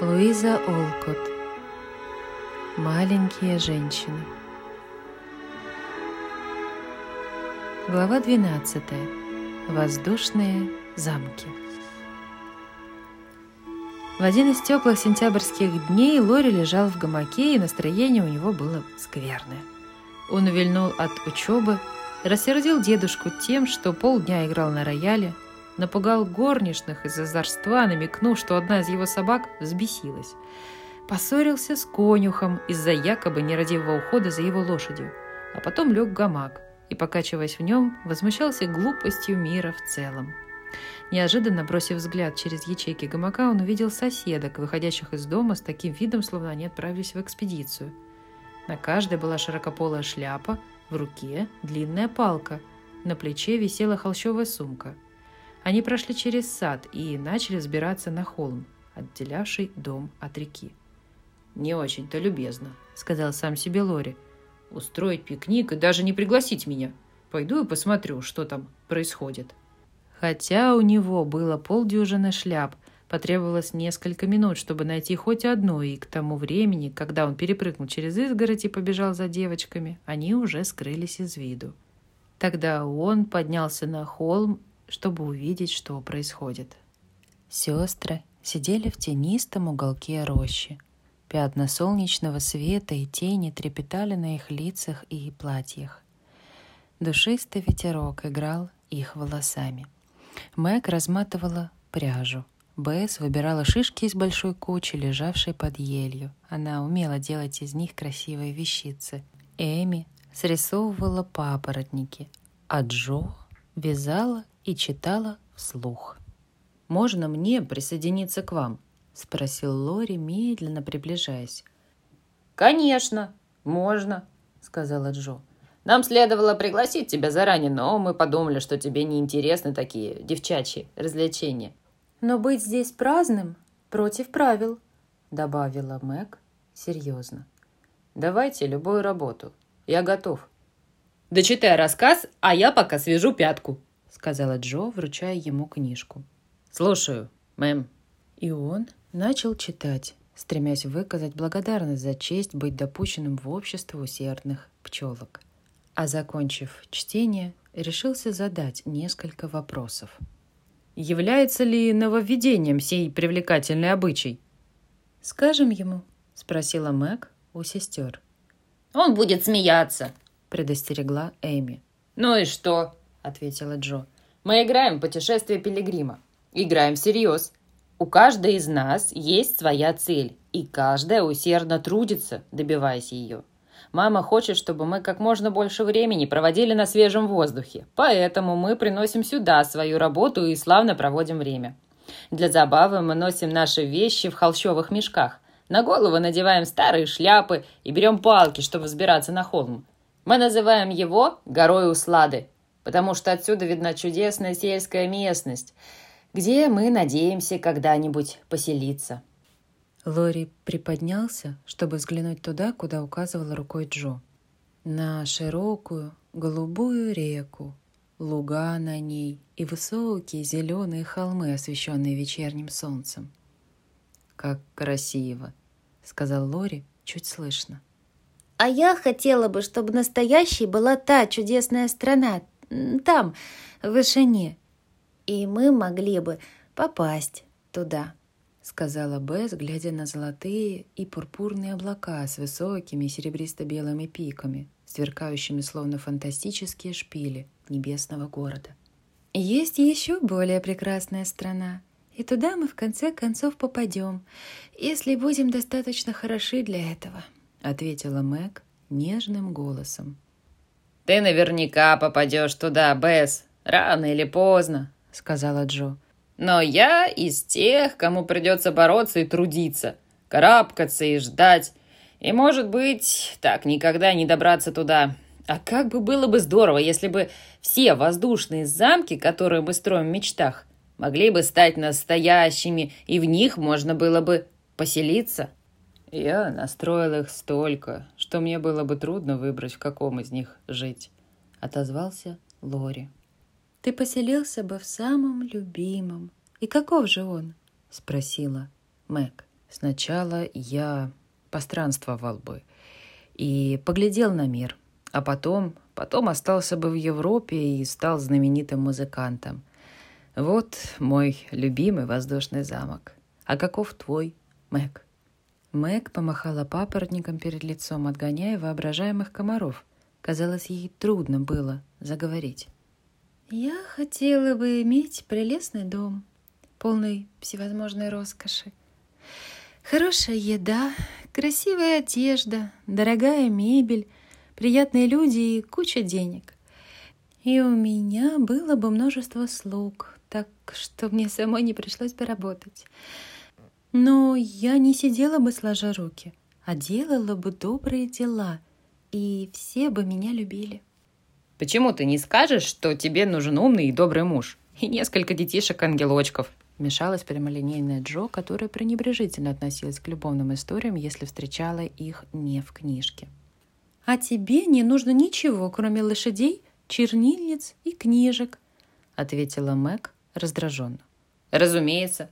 Луиза Олкот. Маленькие женщины. Глава 12. Воздушные замки. В один из теплых сентябрьских дней Лори лежал в гамаке, и настроение у него было скверное. Он увильнул от учебы, рассердил дедушку тем, что полдня играл на рояле, напугал горничных из озорства, намекнув, что одна из его собак взбесилась. Поссорился с конюхом из-за якобы нерадивого ухода за его лошадью, а потом лег в гамак и, покачиваясь в нем, возмущался глупостью мира в целом. Неожиданно, бросив взгляд через ячейки гамака, он увидел соседок, выходящих из дома с таким видом, словно они отправились в экспедицию. На каждой была широкополая шляпа, в руке длинная палка, на плече висела холщовая сумка – они прошли через сад и начали взбираться на холм, отделявший дом от реки. «Не очень-то любезно», — сказал сам себе Лори. «Устроить пикник и даже не пригласить меня. Пойду и посмотрю, что там происходит». Хотя у него было полдюжины шляп, потребовалось несколько минут, чтобы найти хоть одну, и к тому времени, когда он перепрыгнул через изгородь и побежал за девочками, они уже скрылись из виду. Тогда он поднялся на холм чтобы увидеть, что происходит. Сестры сидели в тенистом уголке рощи. Пятна солнечного света и тени трепетали на их лицах и платьях. Душистый ветерок играл их волосами. Мэг разматывала пряжу. Бесс выбирала шишки из большой кучи, лежавшей под елью. Она умела делать из них красивые вещицы. Эми срисовывала папоротники, а Джо вязала и читала вслух. «Можно мне присоединиться к вам?» — спросил Лори, медленно приближаясь. «Конечно, можно», — сказала Джо. «Нам следовало пригласить тебя заранее, но мы подумали, что тебе не интересны такие девчачьи развлечения». «Но быть здесь праздным против правил», — добавила Мэг серьезно. «Давайте любую работу. Я готов». «Дочитай рассказ, а я пока свяжу пятку», сказала Джо, вручая ему книжку. «Слушаю, мэм». И он начал читать, стремясь выказать благодарность за честь быть допущенным в общество усердных пчелок. А закончив чтение, решился задать несколько вопросов. «Является ли нововведением сей привлекательный обычай?» «Скажем ему», — спросила Мэг у сестер. «Он будет смеяться», — предостерегла Эми. «Ну и что?» — ответила Джо. «Мы играем в путешествие пилигрима. Играем всерьез. У каждой из нас есть своя цель, и каждая усердно трудится, добиваясь ее. Мама хочет, чтобы мы как можно больше времени проводили на свежем воздухе, поэтому мы приносим сюда свою работу и славно проводим время. Для забавы мы носим наши вещи в холщовых мешках. На голову надеваем старые шляпы и берем палки, чтобы взбираться на холм. Мы называем его «горой услады», потому что отсюда видна чудесная сельская местность, где мы надеемся когда-нибудь поселиться». Лори приподнялся, чтобы взглянуть туда, куда указывала рукой Джо. На широкую голубую реку, луга на ней и высокие зеленые холмы, освещенные вечерним солнцем. «Как красиво!» — сказал Лори чуть слышно. «А я хотела бы, чтобы настоящей была та чудесная страна, там, в вышине. И мы могли бы попасть туда», — сказала Бесс, глядя на золотые и пурпурные облака с высокими серебристо-белыми пиками, сверкающими словно фантастические шпили небесного города. «Есть еще более прекрасная страна», и туда мы в конце концов попадем, если будем достаточно хороши для этого», — ответила Мэг нежным голосом. «Ты наверняка попадешь туда, Бесс, рано или поздно», — сказала Джо. «Но я из тех, кому придется бороться и трудиться, карабкаться и ждать. И, может быть, так никогда не добраться туда. А как бы было бы здорово, если бы все воздушные замки, которые мы строим в мечтах, могли бы стать настоящими, и в них можно было бы поселиться». Я настроил их столько, что мне было бы трудно выбрать, в каком из них жить», — отозвался Лори. «Ты поселился бы в самом любимом. И каков же он?» — спросила Мэг. Сначала я постранствовал бы и поглядел на мир, а потом, потом остался бы в Европе и стал знаменитым музыкантом. Вот мой любимый воздушный замок. А каков твой, Мэг? Мэг помахала папоротником перед лицом, отгоняя воображаемых комаров. Казалось, ей трудно было заговорить. «Я хотела бы иметь прелестный дом, полный всевозможной роскоши. Хорошая еда, красивая одежда, дорогая мебель, приятные люди и куча денег. И у меня было бы множество слуг, так что мне самой не пришлось бы работать. Но я не сидела бы сложа руки, а делала бы добрые дела, и все бы меня любили. Почему ты не скажешь, что тебе нужен умный и добрый муж? И несколько детишек-ангелочков. Вмешалась прямолинейная Джо, которая пренебрежительно относилась к любовным историям, если встречала их не в книжке. «А тебе не нужно ничего, кроме лошадей, чернильниц и книжек», — ответила Мэг раздраженно. «Разумеется.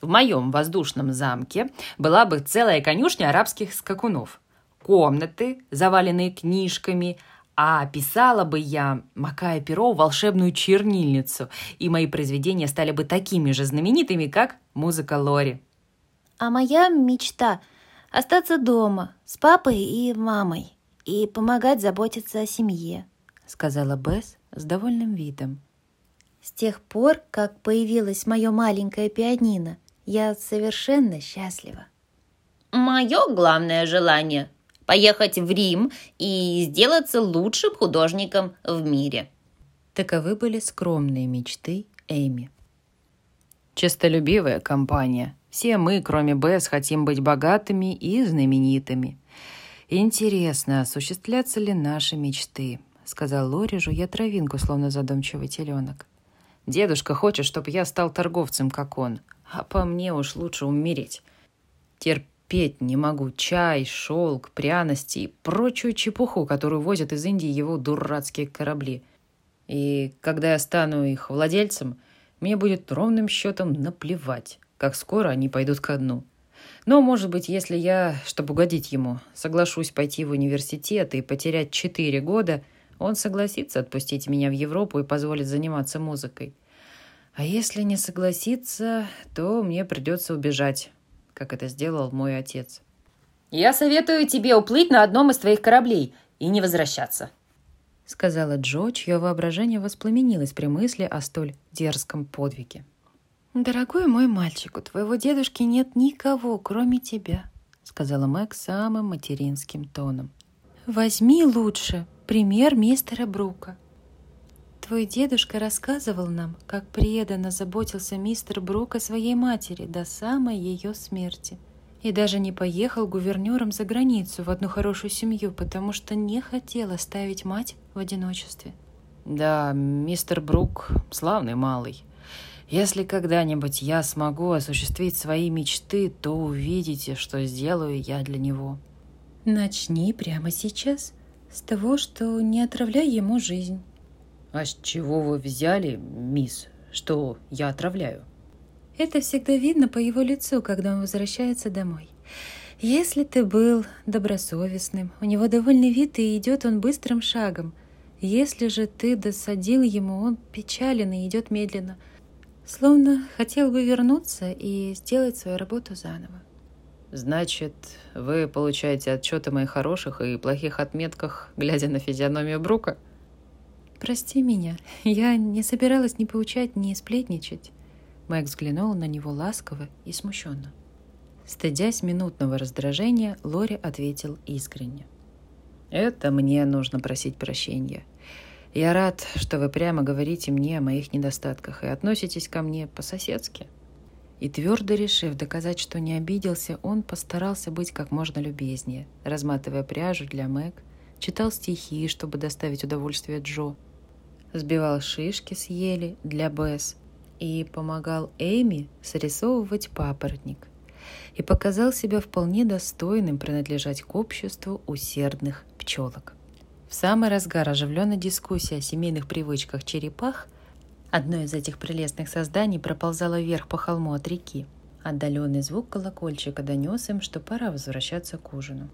В моем воздушном замке была бы целая конюшня арабских скакунов. Комнаты, заваленные книжками, а писала бы я, макая перо, волшебную чернильницу, и мои произведения стали бы такими же знаменитыми, как музыка Лори. А моя мечта – остаться дома с папой и мамой и помогать заботиться о семье, сказала Бесс с довольным видом. С тех пор, как появилась мое маленькое пианино, я совершенно счастлива. Мое главное желание поехать в Рим и сделаться лучшим художником в мире. Таковы были скромные мечты Эми. Честолюбивая компания. Все мы, кроме Бесс, хотим быть богатыми и знаменитыми. Интересно, осуществлятся ли наши мечты? Сказал Лори, жуя травинку, словно задумчивый теленок. Дедушка хочет, чтобы я стал торговцем, как он. А по мне уж лучше умереть. Терп терпеть не могу чай, шелк, пряности и прочую чепуху, которую возят из Индии его дурацкие корабли. И когда я стану их владельцем, мне будет ровным счетом наплевать, как скоро они пойдут ко дну. Но, может быть, если я, чтобы угодить ему, соглашусь пойти в университет и потерять четыре года, он согласится отпустить меня в Европу и позволит заниматься музыкой. А если не согласится, то мне придется убежать, как это сделал мой отец. «Я советую тебе уплыть на одном из твоих кораблей и не возвращаться», — сказала Джо, чье воображение воспламенилось при мысли о столь дерзком подвиге. «Дорогой мой мальчик, у твоего дедушки нет никого, кроме тебя», — сказала Мэг самым материнским тоном. «Возьми лучше пример мистера Брука. Твой дедушка рассказывал нам, как преданно заботился мистер Брук о своей матери до самой ее смерти. И даже не поехал гувернером за границу в одну хорошую семью, потому что не хотел оставить мать в одиночестве. Да, мистер Брук славный малый. Если когда-нибудь я смогу осуществить свои мечты, то увидите, что сделаю я для него. Начни прямо сейчас с того, что не отравляй ему жизнь. «А с чего вы взяли, мисс, что я отравляю?» Это всегда видно по его лицу, когда он возвращается домой. Если ты был добросовестным, у него довольный вид и идет он быстрым шагом. Если же ты досадил ему, он печален и идет медленно, словно хотел бы вернуться и сделать свою работу заново. Значит, вы получаете отчеты о моих хороших и плохих отметках, глядя на физиономию Брука? — «Прости меня, я не собиралась ни поучать, ни сплетничать». Мэг взглянула на него ласково и смущенно. Стыдясь минутного раздражения, Лори ответил искренне. «Это мне нужно просить прощения. Я рад, что вы прямо говорите мне о моих недостатках и относитесь ко мне по-соседски». И твердо решив доказать, что не обиделся, он постарался быть как можно любезнее, разматывая пряжу для Мэг, читал стихи, чтобы доставить удовольствие Джо, сбивал шишки с ели для Бесс и помогал Эми срисовывать папоротник и показал себя вполне достойным принадлежать к обществу усердных пчелок. В самый разгар оживленной дискуссии о семейных привычках черепах одно из этих прелестных созданий проползало вверх по холму от реки, Отдаленный звук колокольчика донес им, что пора возвращаться к ужину.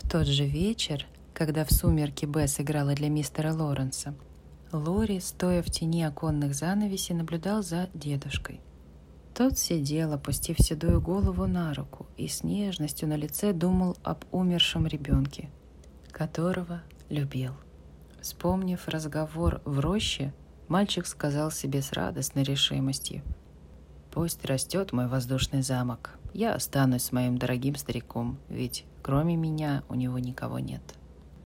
В тот же вечер, когда в сумерки Бесс играла для мистера Лоренса, Лори, стоя в тени оконных занавесей, наблюдал за дедушкой. Тот сидел, опустив седую голову на руку, и с нежностью на лице думал об умершем ребенке, которого любил. Вспомнив разговор в роще, мальчик сказал себе с радостной решимостью. «Пусть растет мой воздушный замок. Я останусь с моим дорогим стариком, ведь кроме меня у него никого нет».